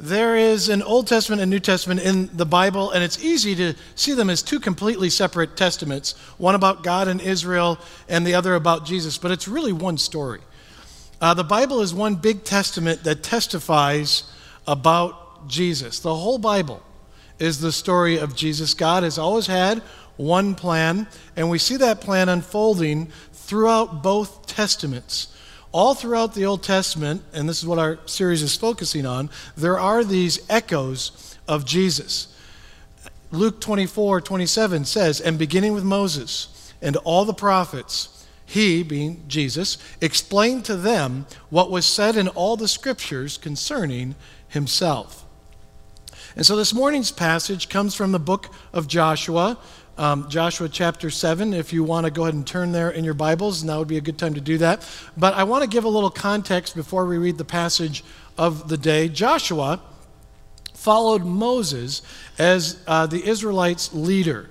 There is an Old Testament and New Testament in the Bible, and it's easy to see them as two completely separate testaments one about God and Israel, and the other about Jesus, but it's really one story. Uh, the Bible is one big testament that testifies about Jesus. The whole Bible is the story of Jesus. God has always had one plan, and we see that plan unfolding throughout both testaments. All throughout the Old Testament, and this is what our series is focusing on, there are these echoes of Jesus. Luke 24, 27 says, And beginning with Moses and all the prophets, he, being Jesus, explained to them what was said in all the scriptures concerning himself. And so this morning's passage comes from the book of Joshua, um, Joshua chapter 7. If you want to go ahead and turn there in your Bibles, now would be a good time to do that. But I want to give a little context before we read the passage of the day. Joshua followed Moses as uh, the Israelites' leader.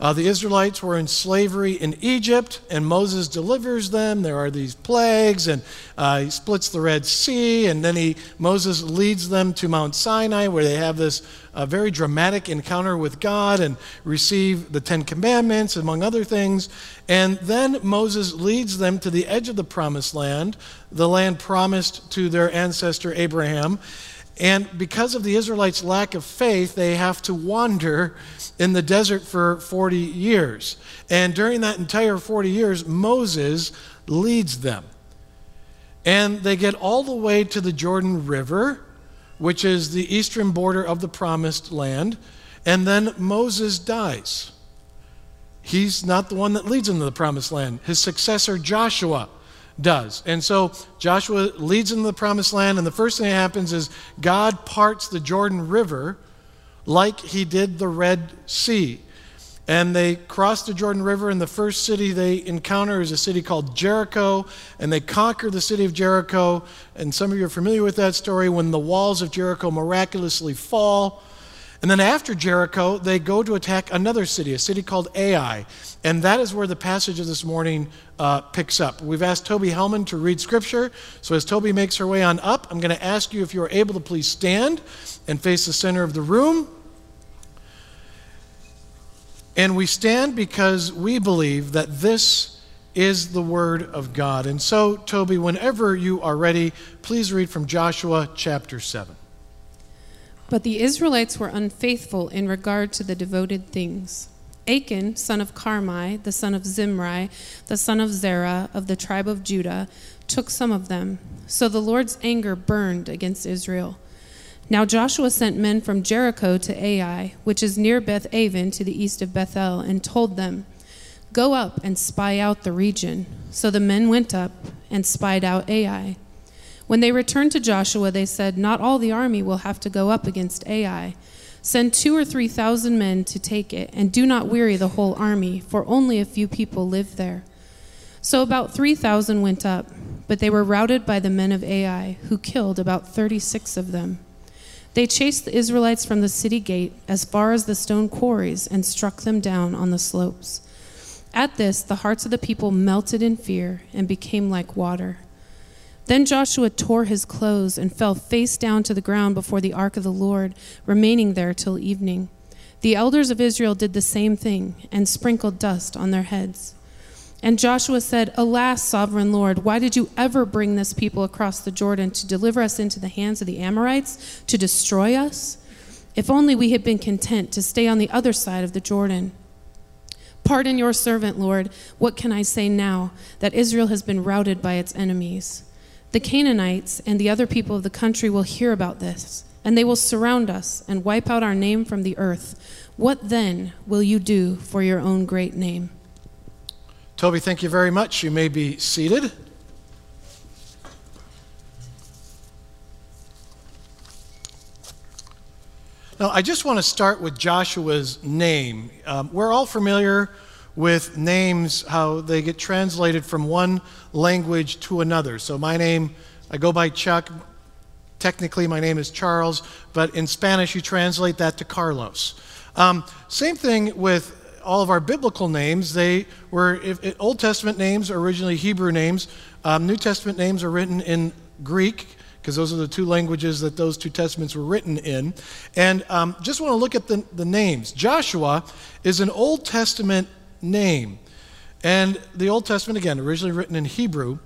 Uh, the Israelites were in slavery in Egypt, and Moses delivers them. There are these plagues, and uh, he splits the Red Sea, and then he, Moses leads them to Mount Sinai, where they have this uh, very dramatic encounter with God and receive the Ten Commandments, among other things. And then Moses leads them to the edge of the promised land, the land promised to their ancestor Abraham. And because of the Israelites' lack of faith, they have to wander in the desert for 40 years. And during that entire 40 years, Moses leads them. And they get all the way to the Jordan River, which is the eastern border of the promised land. And then Moses dies. He's not the one that leads them to the promised land. His successor, Joshua, does. And so Joshua leads into the promised land, and the first thing that happens is God parts the Jordan River like he did the Red Sea. And they cross the Jordan River, and the first city they encounter is a city called Jericho, and they conquer the city of Jericho. And some of you are familiar with that story when the walls of Jericho miraculously fall. And then after Jericho, they go to attack another city, a city called Ai. And that is where the passage of this morning uh, picks up. We've asked Toby Hellman to read scripture. So as Toby makes her way on up, I'm going to ask you if you are able to please stand and face the center of the room. And we stand because we believe that this is the Word of God. And so, Toby, whenever you are ready, please read from Joshua chapter 7. But the Israelites were unfaithful in regard to the devoted things. Achan, son of Carmi, the son of Zimri, the son of Zerah, of the tribe of Judah, took some of them. So the Lord's anger burned against Israel. Now Joshua sent men from Jericho to Ai, which is near Beth Aven to the east of Bethel, and told them, Go up and spy out the region. So the men went up and spied out Ai. When they returned to Joshua, they said, Not all the army will have to go up against Ai. Send two or three thousand men to take it, and do not weary the whole army, for only a few people live there. So about three thousand went up, but they were routed by the men of Ai, who killed about thirty six of them. They chased the Israelites from the city gate as far as the stone quarries and struck them down on the slopes. At this, the hearts of the people melted in fear and became like water. Then Joshua tore his clothes and fell face down to the ground before the ark of the Lord, remaining there till evening. The elders of Israel did the same thing and sprinkled dust on their heads. And Joshua said, Alas, sovereign Lord, why did you ever bring this people across the Jordan to deliver us into the hands of the Amorites, to destroy us? If only we had been content to stay on the other side of the Jordan. Pardon your servant, Lord. What can I say now that Israel has been routed by its enemies? The Canaanites and the other people of the country will hear about this, and they will surround us and wipe out our name from the earth. What then will you do for your own great name? Toby, thank you very much. You may be seated. Now, I just want to start with Joshua's name. Um, we're all familiar with names, how they get translated from one language to another. So, my name, I go by Chuck. Technically, my name is Charles, but in Spanish, you translate that to Carlos. Um, same thing with all of our biblical names. They were, if, if Old Testament names originally Hebrew names, um, New Testament names are written in Greek, because those are the two languages that those two testaments were written in. And um, just want to look at the, the names. Joshua is an Old Testament name. And the Old Testament, again, originally written in Hebrew.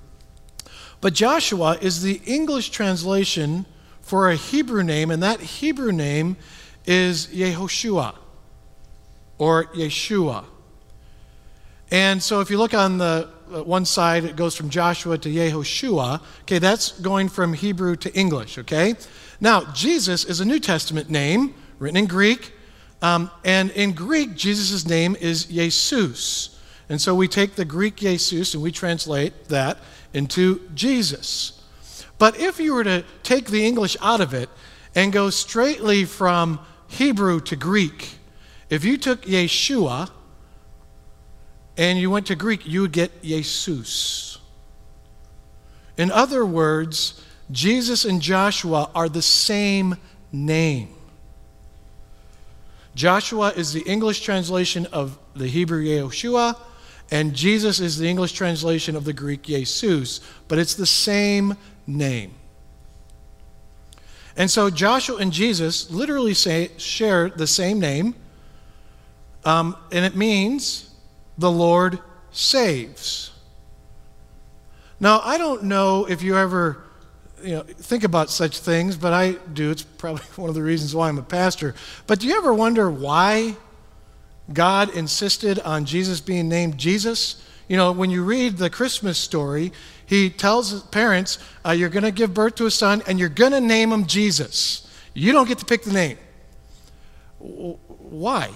But Joshua is the English translation for a Hebrew name, and that Hebrew name is Yehoshua or Yeshua. And so if you look on the uh, one side, it goes from Joshua to Yehoshua. Okay, that's going from Hebrew to English, okay? Now, Jesus is a New Testament name written in Greek. Um, and in Greek, Jesus' name is Iesous. And so we take the Greek Iesous and we translate that into Jesus. But if you were to take the English out of it and go straightly from Hebrew to Greek, if you took Yeshua and you went to Greek, you would get Iesous. In other words, Jesus and Joshua are the same name. Joshua is the English translation of the Hebrew Yehoshua, and Jesus is the English translation of the Greek Iesous, but it's the same name. And so Joshua and Jesus literally say, share the same name, um, and it means the Lord saves. Now, I don't know if you ever you know, think about such things, but I do. It's probably one of the reasons why I'm a pastor. But do you ever wonder why God insisted on Jesus being named Jesus? You know, when you read the Christmas story, he tells his parents, uh, You're going to give birth to a son, and you're going to name him Jesus. You don't get to pick the name. Why?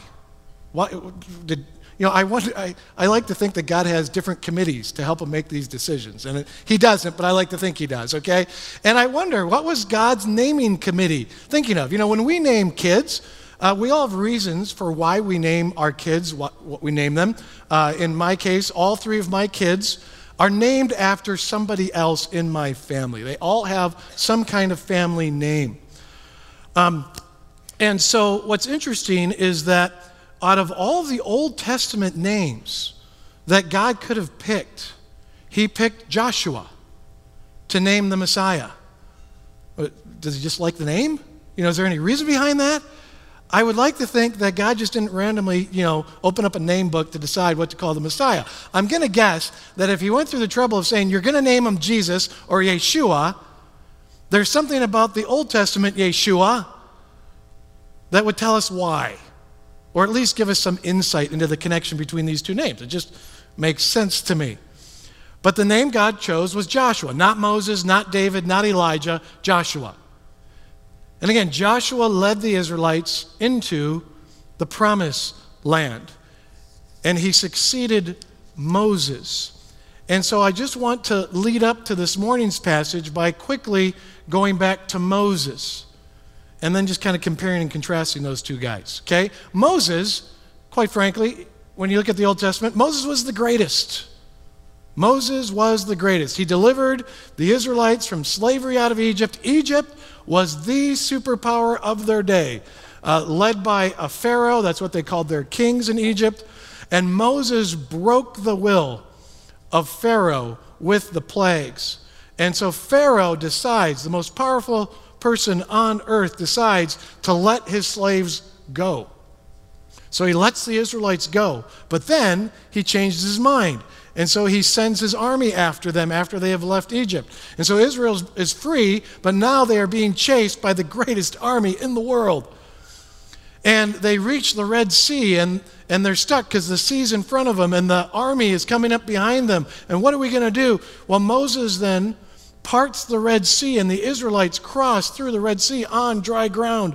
Why did you know, I, wonder, I, I like to think that God has different committees to help him make these decisions. And it, he doesn't, but I like to think he does, okay? And I wonder, what was God's naming committee thinking of? You know, when we name kids, uh, we all have reasons for why we name our kids what, what we name them. Uh, in my case, all three of my kids are named after somebody else in my family. They all have some kind of family name. Um, and so, what's interesting is that out of all the Old Testament names that God could have picked, he picked Joshua to name the Messiah. Uh, does he just like the name? You know, is there any reason behind that? I would like to think that God just didn't randomly, you know, open up a name book to decide what to call the Messiah. I'm going to guess that if he went through the trouble of saying, you're going to name him Jesus or Yeshua, there's something about the Old Testament Yeshua that would tell us why or at least give us some insight into the connection between these two names. It just makes sense to me. But the name God chose was Joshua, not Moses, not David, not Elijah, Joshua. And again, Joshua led the Israelites into the promised land, and he succeeded Moses. And so I just want to lead up to this morning's passage by quickly going back to Moses and then just kind of comparing and contrasting those two guys. Okay? Moses, quite frankly, when you look at the Old Testament, Moses was the greatest. Moses was the greatest. He delivered the Israelites from slavery out of Egypt. Egypt was the superpower of their day, uh, led by a Pharaoh. That's what they called their kings in Egypt. And Moses broke the will of Pharaoh with the plagues. And so Pharaoh decides, the most powerful person on earth decides to let his slaves go. So he lets the Israelites go, but then he changes his mind. And so he sends his army after them after they have left Egypt. And so Israel is free, but now they are being chased by the greatest army in the world. And they reach the Red Sea and, and they're stuck because the sea's in front of them and the army is coming up behind them. And what are we going to do? Well, Moses then parts the Red Sea, and the Israelites cross through the Red Sea on dry ground.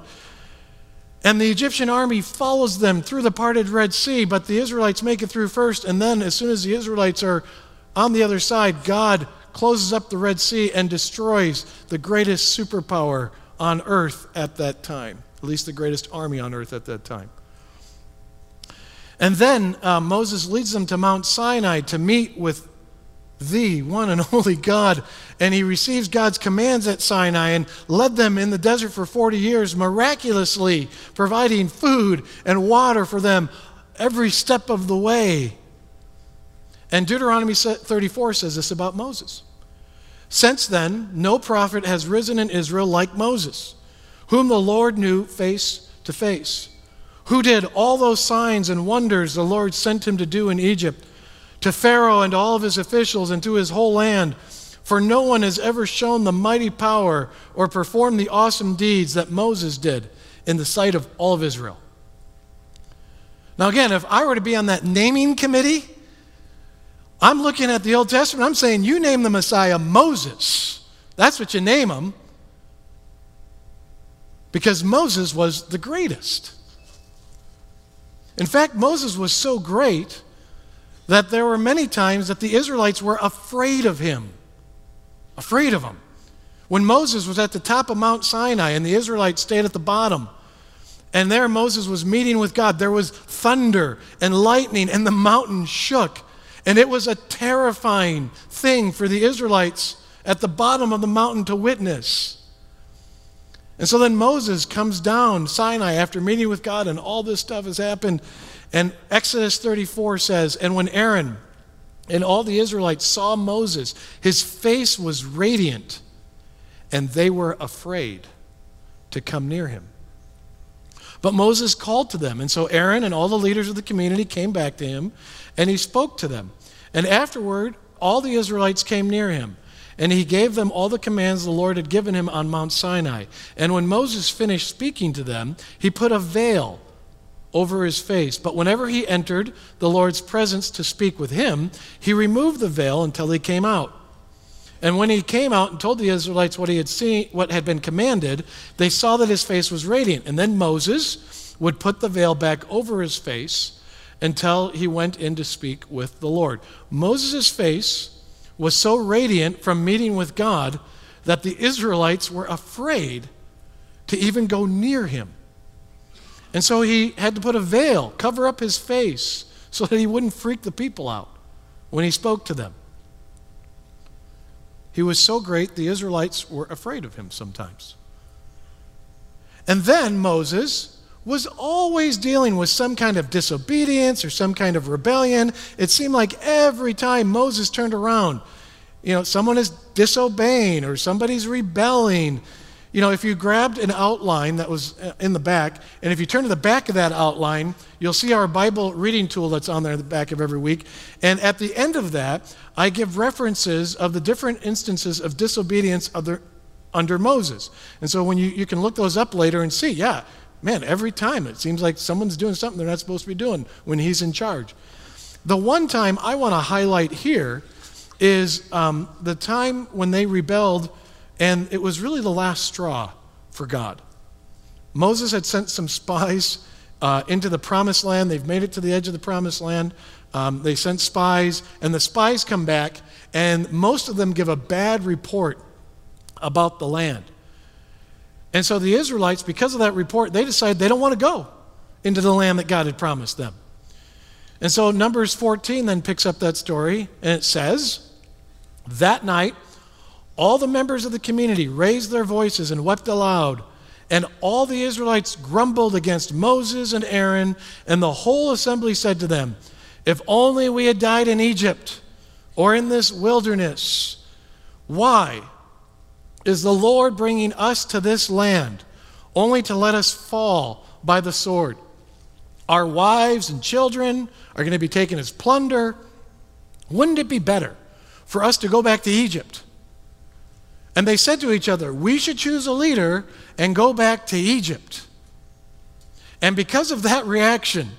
And the Egyptian army follows them through the parted Red Sea, but the Israelites make it through first. And then, as soon as the Israelites are on the other side, God closes up the Red Sea and destroys the greatest superpower on earth at that time, at least the greatest army on earth at that time. And then uh, Moses leads them to Mount Sinai to meet with the one and only God. And he receives God's commands at Sinai and led them in the desert for 40 years, miraculously providing food and water for them every step of the way. And Deuteronomy 34 says this about Moses Since then, no prophet has risen in Israel like Moses, whom the Lord knew face to face, who did all those signs and wonders the Lord sent him to do in Egypt, to Pharaoh and all of his officials and to his whole land. For no one has ever shown the mighty power or performed the awesome deeds that Moses did in the sight of all of Israel. Now, again, if I were to be on that naming committee, I'm looking at the Old Testament, I'm saying, you name the Messiah Moses. That's what you name him. Because Moses was the greatest. In fact, Moses was so great that there were many times that the Israelites were afraid of him. Afraid of him. When Moses was at the top of Mount Sinai and the Israelites stayed at the bottom, and there Moses was meeting with God, there was thunder and lightning, and the mountain shook. And it was a terrifying thing for the Israelites at the bottom of the mountain to witness. And so then Moses comes down Sinai after meeting with God, and all this stuff has happened. And Exodus 34 says, And when Aaron and all the Israelites saw Moses, his face was radiant, and they were afraid to come near him. But Moses called to them, and so Aaron and all the leaders of the community came back to him, and he spoke to them. And afterward, all the Israelites came near him. And he gave them all the commands the Lord had given him on Mount Sinai. And when Moses finished speaking to them, he put a veil over his face. But whenever he entered the Lord's presence to speak with him, he removed the veil until he came out. And when he came out and told the Israelites what he had seen, what had been commanded, they saw that his face was radiant. And then Moses would put the veil back over his face until he went in to speak with the Lord. Moses' face was so radiant from meeting with God that the Israelites were afraid to even go near him. And so he had to put a veil, cover up his face, so that he wouldn't freak the people out when he spoke to them. He was so great, the Israelites were afraid of him sometimes. And then Moses was always dealing with some kind of disobedience or some kind of rebellion. It seemed like every time Moses turned around, you know, someone is disobeying or somebody's rebelling. You know, if you grabbed an outline that was uh, in the back, and if you turn to the back of that outline, you'll see our Bible reading tool that's on there in the back of every week. And at the end of that, I give references of the different instances of disobedience under, under Moses. And so when you, you can look those up later and see, yeah, man, every time it seems like someone's doing something they're not supposed to be doing when he's in charge. The one time I want to highlight here is um, the time when they rebelled, and it was really the last straw for God. Moses had sent some spies uh, into the promised land. They've made it to the edge of the promised land. Um, they sent spies, and the spies come back, and most of them give a bad report about the land. And so the Israelites, because of that report, they decide they don't want to go into the land that God had promised them. And so Numbers 14 then picks up that story, and it says, That night, all the members of the community raised their voices and wept aloud. And all the Israelites grumbled against Moses and Aaron, and the whole assembly said to them, If only we had died in Egypt or in this wilderness. Why? Is the Lord bringing us to this land only to let us fall by the sword? Our wives and children are going to be taken as plunder. Wouldn't it be better for us to go back to Egypt? And they said to each other, We should choose a leader and go back to Egypt. And because of that reaction,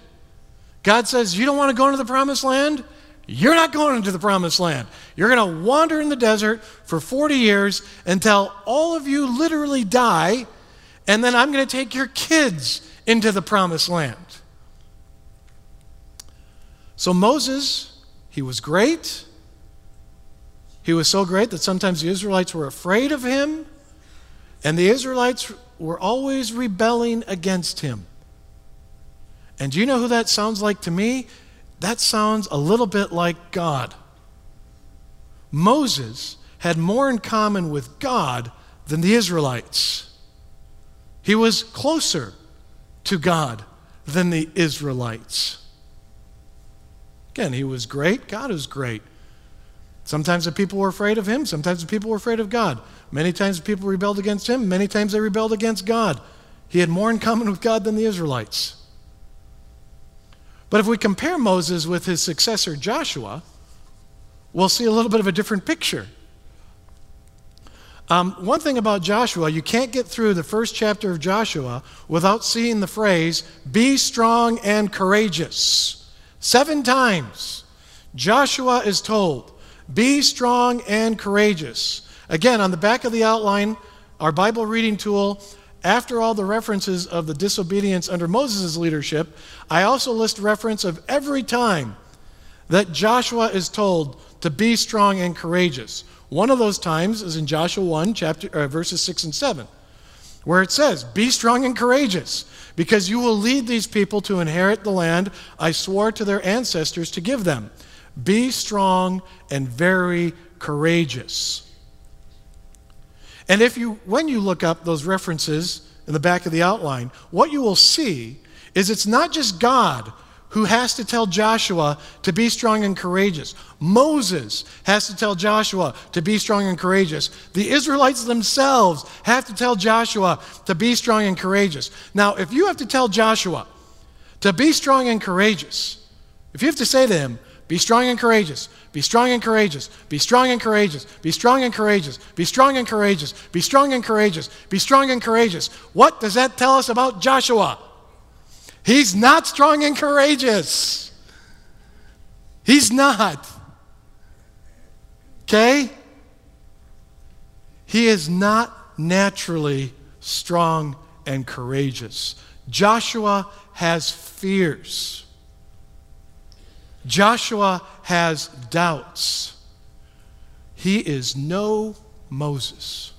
God says, You don't want to go into the promised land? You're not going into the promised land. You're going to wander in the desert for 40 years until all of you literally die, and then I'm going to take your kids into the promised land. So Moses, he was great. He was so great that sometimes the Israelites were afraid of him, and the Israelites were always rebelling against him. And do you know who that sounds like to me? That sounds a little bit like God. Moses had more in common with God than the Israelites. He was closer to God than the Israelites. Again, he was great. God is great. Sometimes the people were afraid of him, sometimes the people were afraid of God. Many times the people rebelled against him, many times they rebelled against God. He had more in common with God than the Israelites. But if we compare Moses with his successor Joshua, we'll see a little bit of a different picture. Um, one thing about Joshua, you can't get through the first chapter of Joshua without seeing the phrase, be strong and courageous. Seven times, Joshua is told, be strong and courageous. Again, on the back of the outline, our Bible reading tool, after all the references of the disobedience under Moses' leadership, I also list reference of every time that Joshua is told to be strong and courageous. One of those times is in Joshua 1, chapter, uh, verses 6 and 7, where it says, Be strong and courageous, because you will lead these people to inherit the land I swore to their ancestors to give them. Be strong and very courageous. And if you, when you look up those references in the back of the outline, what you will see is it's not just God who has to tell Joshua to be strong and courageous. Moses has to tell Joshua to be strong and courageous. The Israelites themselves have to tell Joshua to be strong and courageous. Now, if you have to tell Joshua to be strong and courageous, if you have to say to him, be strong and courageous. Be strong and courageous. Be strong and courageous. Be strong and courageous. Be strong and courageous. Be strong and courageous. Be strong and courageous. What does that tell us about Joshua? He's not strong and courageous. He's not. Okay? He is not naturally strong and courageous. Joshua has fears. Joshua has doubts. He is no Moses.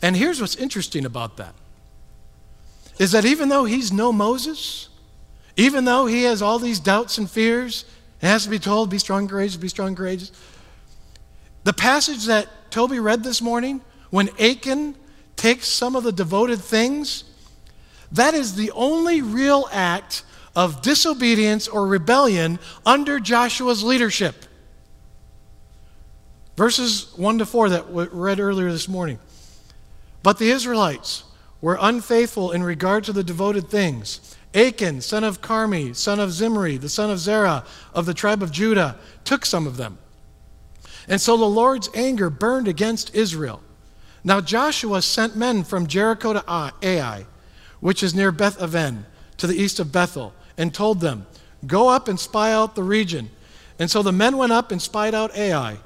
And here's what's interesting about that is that even though he's no Moses, even though he has all these doubts and fears, and has to be told, be strong courageous, be strong courageous. The passage that Toby read this morning, when Achan takes some of the devoted things, that is the only real act of disobedience or rebellion under Joshua's leadership. Verses 1 to 4 that we read earlier this morning. But the Israelites were unfaithful in regard to the devoted things. Achan, son of Carmi, son of Zimri, the son of Zerah of the tribe of Judah, took some of them. And so the Lord's anger burned against Israel. Now Joshua sent men from Jericho to Ai, which is near Beth Aven, to the east of Bethel and told them, Go up and spy out the region. And so the men went up and spied out Ai.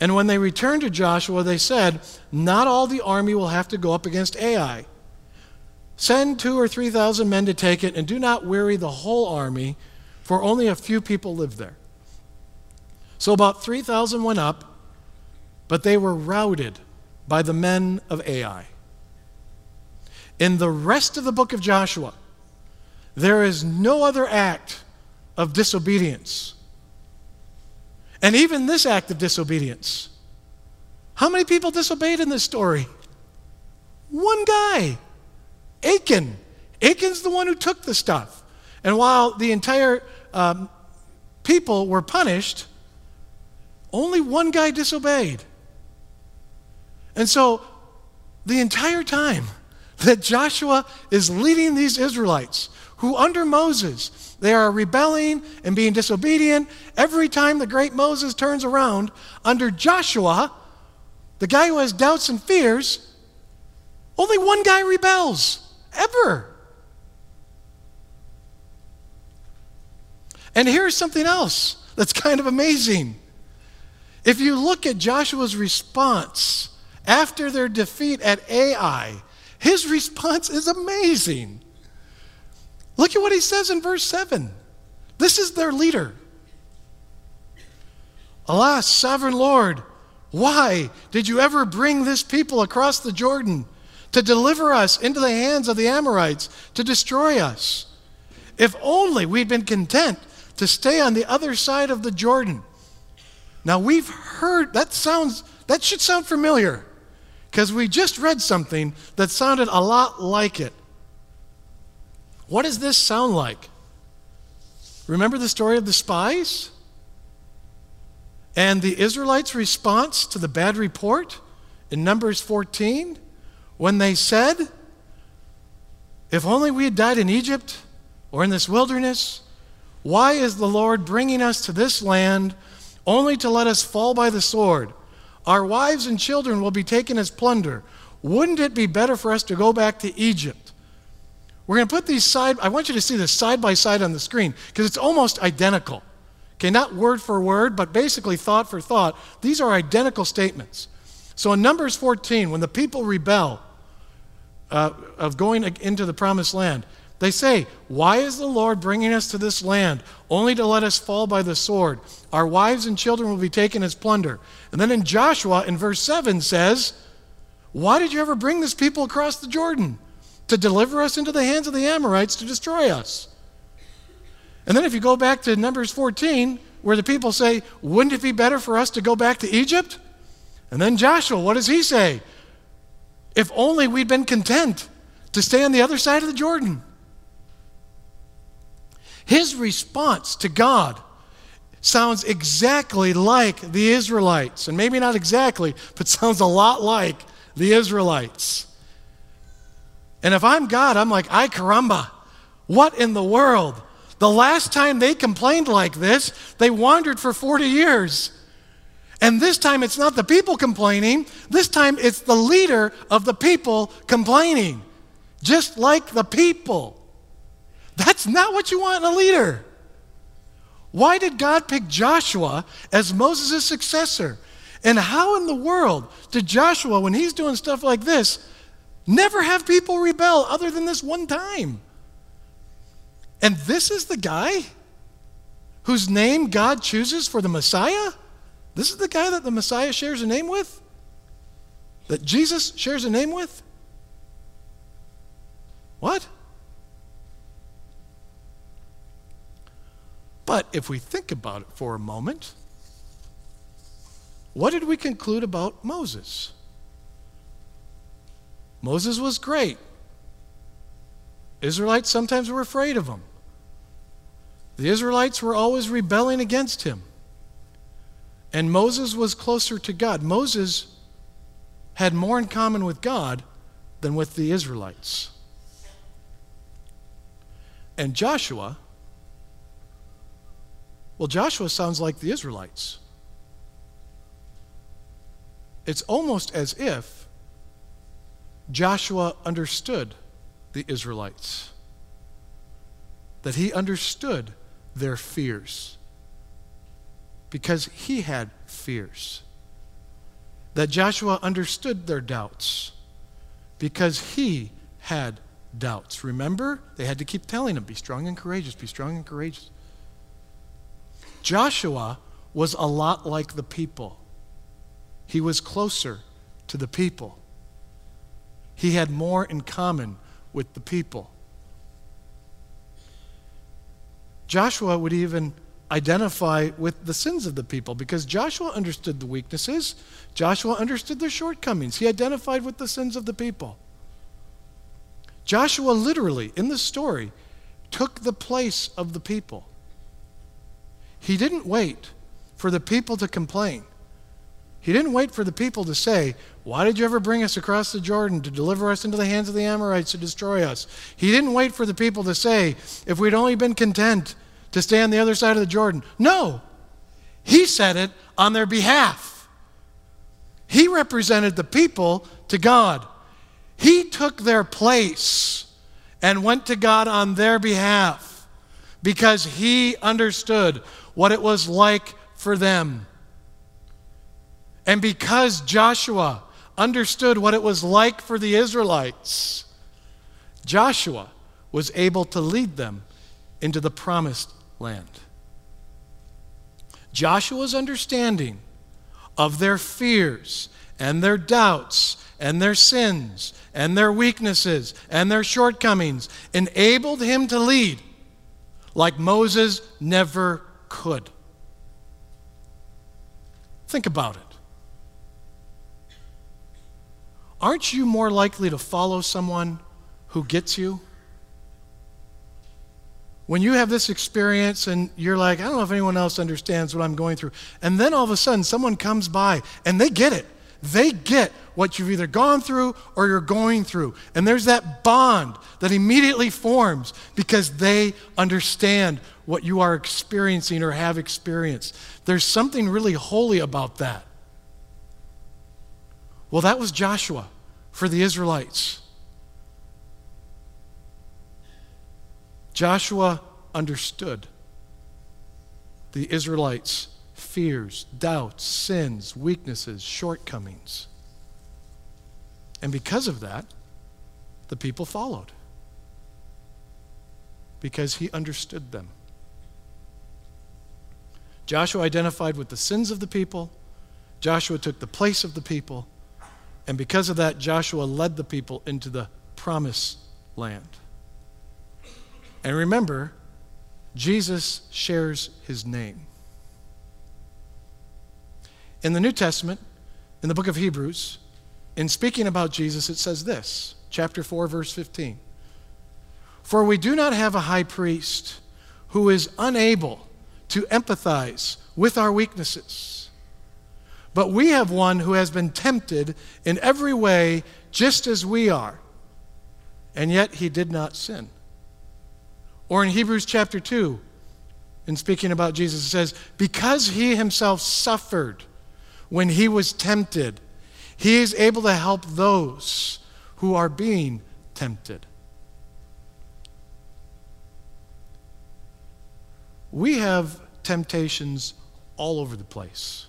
And when they returned to Joshua, they said, Not all the army will have to go up against Ai. Send two or three thousand men to take it, and do not weary the whole army, for only a few people live there. So about 3,000 went up, but they were routed by the men of Ai. In the rest of the book of Joshua, there is no other act of disobedience. And even this act of disobedience. How many people disobeyed in this story? One guy, Achan. Achan's the one who took the stuff. And while the entire um, people were punished, only one guy disobeyed. And so, the entire time that Joshua is leading these Israelites, who under Moses, they are rebelling and being disobedient. Every time the great Moses turns around, under Joshua, the guy who has doubts and fears, only one guy rebels, ever. And here's something else that's kind of amazing. If you look at Joshua's response after their defeat at Ai, his response is amazing. Look at what he says in verse 7. This is their leader. Alas, sovereign Lord, why did you ever bring this people across the Jordan to deliver us into the hands of the Amorites to destroy us? If only we'd been content to stay on the other side of the Jordan. Now we've heard that sounds that should sound familiar because we just read something that sounded a lot like it. What does this sound like? Remember the story of the spies? And the Israelites' response to the bad report in Numbers 14, when they said, If only we had died in Egypt or in this wilderness, why is the Lord bringing us to this land only to let us fall by the sword? Our wives and children will be taken as plunder. Wouldn't it be better for us to go back to Egypt? We're going to put these side, I want you to see this side by side on the screen because it's almost identical. Okay, not word for word, but basically thought for thought. These are identical statements. So in Numbers 14, when the people rebel uh, of going into the promised land, they say, Why is the Lord bringing us to this land only to let us fall by the sword? Our wives and children will be taken as plunder. And then in Joshua, in verse 7, says, Why did you ever bring this people across the Jordan? To deliver us into the hands of the Amorites to destroy us. And then if you go back to Numbers 14, where the people say, Wouldn't it be better for us to go back to Egypt? And then Joshua, what does he say? If only we'd been content to stay on the other side of the Jordan. His response to God sounds exactly like the Israelites. And maybe not exactly, but sounds a lot like the Israelites. And if I'm God, I'm like, I caramba, what in the world? The last time they complained like this, they wandered for 40 years. And this time it's not the people complaining, this time it's the leader of the people complaining. Just like the people. That's not what you want in a leader. Why did God pick Joshua as Moses' successor? And how in the world did Joshua, when he's doing stuff like this, never have people rebel other than this one time? And this is the guy whose name God chooses for the Messiah? This is the guy that the Messiah shares a name with? That Jesus shares a name with? What? But if we think about it for a moment, what did we conclude about Moses? Moses was great. Israelites sometimes were afraid of him. The Israelites were always rebelling against him. And Moses was closer to God. Moses had more in common with God than with the Israelites. And Joshua, well, Joshua sounds like the Israelites. It's almost as if Joshua understood the Israelites, that he understood their fears because he had fears. That Joshua understood their doubts because he had doubts. Remember? They had to keep telling him, be strong and courageous, be strong and courageous. Joshua was a lot like the people. He was closer to the people. He had more in common with the people. Joshua would even identify with the sins of the people because Joshua understood the weaknesses, Joshua understood their shortcomings. He identified with the sins of the people. Joshua literally, in the story, took the place of the people. He didn't wait for the people to complain. He didn't wait for the people to say, Why did you ever bring us across the Jordan to deliver us into the hands of the Amorites to destroy us? He didn't wait for the people to say, If we'd only been content to stay on the other side of the Jordan. No, he said it on their behalf. He represented the people to God. He took their place and went to God on their behalf because he understood what it was like for them. And because Joshua understood what it was like for the Israelites, Joshua was able to lead them into the promised land. Joshua's understanding of their fears and their doubts and their sins and their weaknesses and their shortcomings enabled him to lead like Moses never could. Think about it. Aren't you more likely to follow someone who gets you? when you have this experience and you're like, I don't know if anyone else understands what I'm going through, and then all of a sudden someone comes by and they get it. They get what you've either gone through or you're going through. And there's that bond that immediately forms because they understand what you are experiencing or have experienced. There's something really holy about that. Well, that was Joshua for the Israelites. Joshua understood the Israelites' fears, doubts, sins, weaknesses, shortcomings. And because of that, the people followed. Because he understood them. Joshua identified with the sins of the people. Joshua took the place of the people. And because of that, Joshua led the people into the promised land. And remember, Jesus shares his name. In the New Testament, in the book of Hebrews, in speaking about Jesus, it says this, chapter 4, verse 15. For we do not have a high priest who is unable to empathize with our weaknesses, but we have one who has been tempted in every way just as we are, and yet he did not sin. Or in Hebrews chapter 2, in speaking about Jesus, it says, Because he himself suffered when he was tempted, he is able to help those who are being tempted. We have temptations all over the place.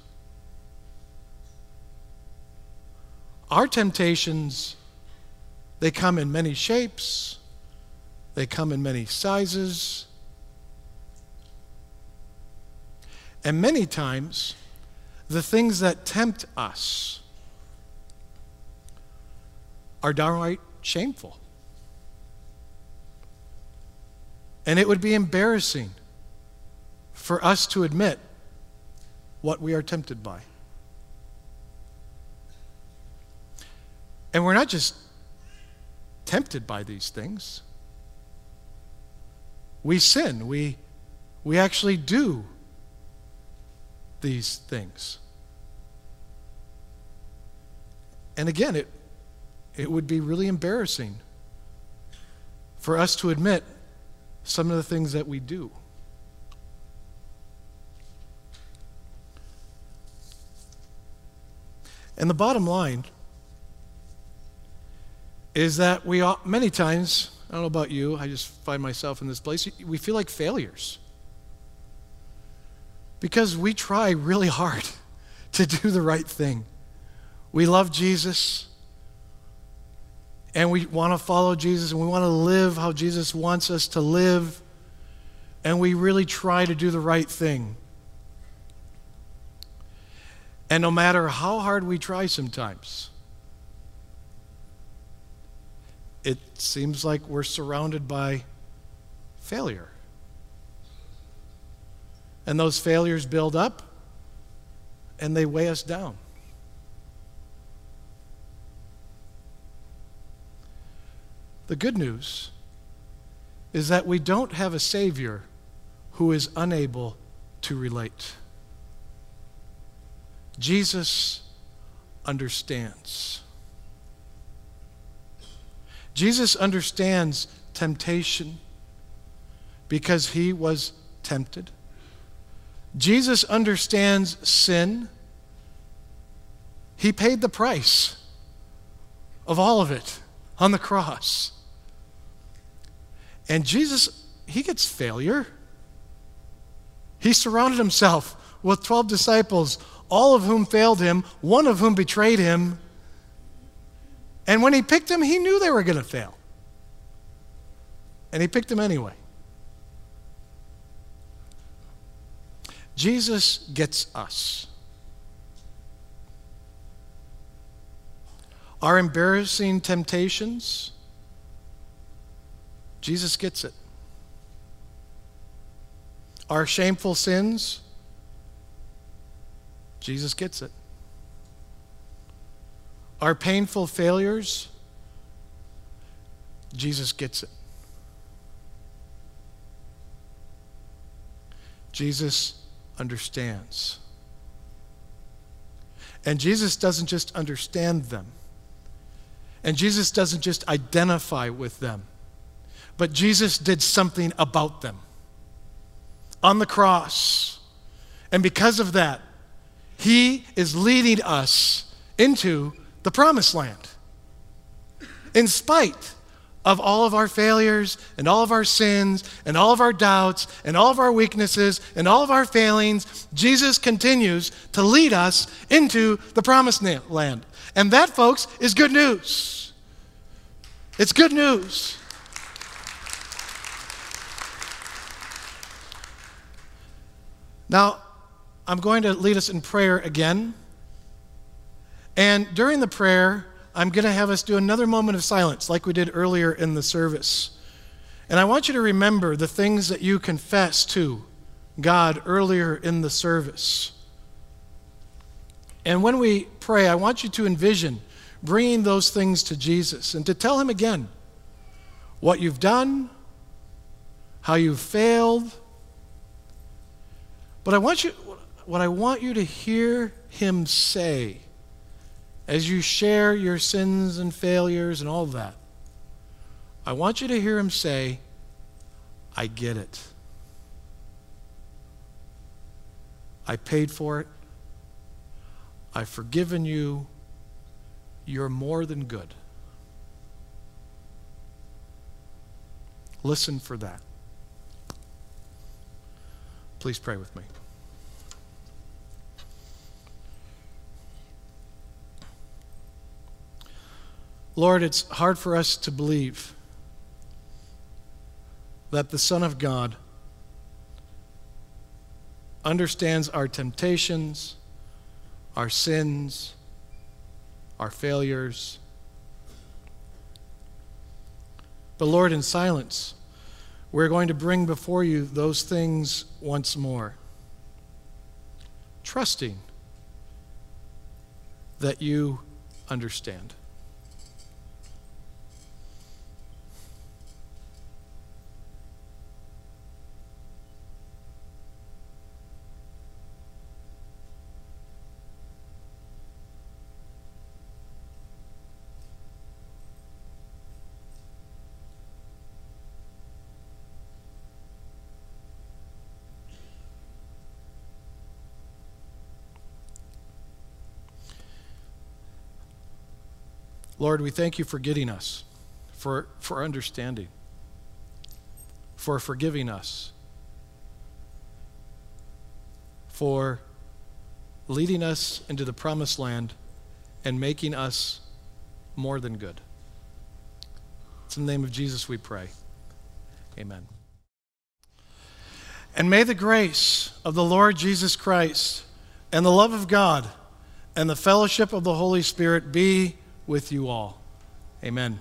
Our temptations, they come in many shapes, they come in many sizes. And many times, the things that tempt us are downright shameful. And it would be embarrassing for us to admit what we are tempted by. And we're not just tempted by these things we sin. We, we actually do these things. And again, it, it would be really embarrassing for us to admit some of the things that we do. And the bottom line is that we all, many times I don't know about you, I just find myself in this place. We feel like failures because we try really hard to do the right thing. We love Jesus and we want to follow Jesus and we want to live how Jesus wants us to live, and we really try to do the right thing. And no matter how hard we try sometimes, it seems like we're surrounded by failure. And those failures build up and they weigh us down. The good news is that we don't have a Savior who is unable to relate. Jesus understands. Jesus understands temptation because he was tempted. Jesus understands sin. He paid the price of all of it on the cross. And Jesus, he gets failure. He surrounded himself with 12 disciples, all of whom failed him, one of whom betrayed him. And when he picked them, he knew they were going to fail. And he picked them anyway. Jesus gets us. Our embarrassing temptations, Jesus gets it. Our shameful sins, Jesus gets it our painful failures, Jesus gets it. Jesus understands. And Jesus doesn't just understand them, and Jesus doesn't just identify with them, but Jesus did something about them on the cross. And because of that, he is leading us into the promised land. In spite of all of our failures and all of our sins and all of our doubts and all of our weaknesses and all of our failings, Jesus continues to lead us into the promised land. And that, folks, is good news. It's good news. Now, I'm going to lead us in prayer again. And during the prayer, I'm going to have us do another moment of silence like we did earlier in the service. And I want you to remember the things that you confessed to God earlier in the service. And when we pray, I want you to envision bringing those things to Jesus and to tell Him again what you've done, how you've failed. But I want you, what I want you to hear Him say as you share your sins and failures and all that, I want you to hear him say, I get it. I paid for it. I've forgiven you. You're more than good. Listen for that. Please pray with me. Lord, it's hard for us to believe that the Son of God understands our temptations, our sins, our failures. But Lord, in silence, we're going to bring before you those things once more, trusting that you understand. Lord, we thank you for getting us, for, for understanding, for forgiving us, for leading us into the promised land and making us more than good. It's in the name of Jesus we pray. Amen. And may the grace of the Lord Jesus Christ and the love of God and the fellowship of the Holy Spirit be with you all. Amen.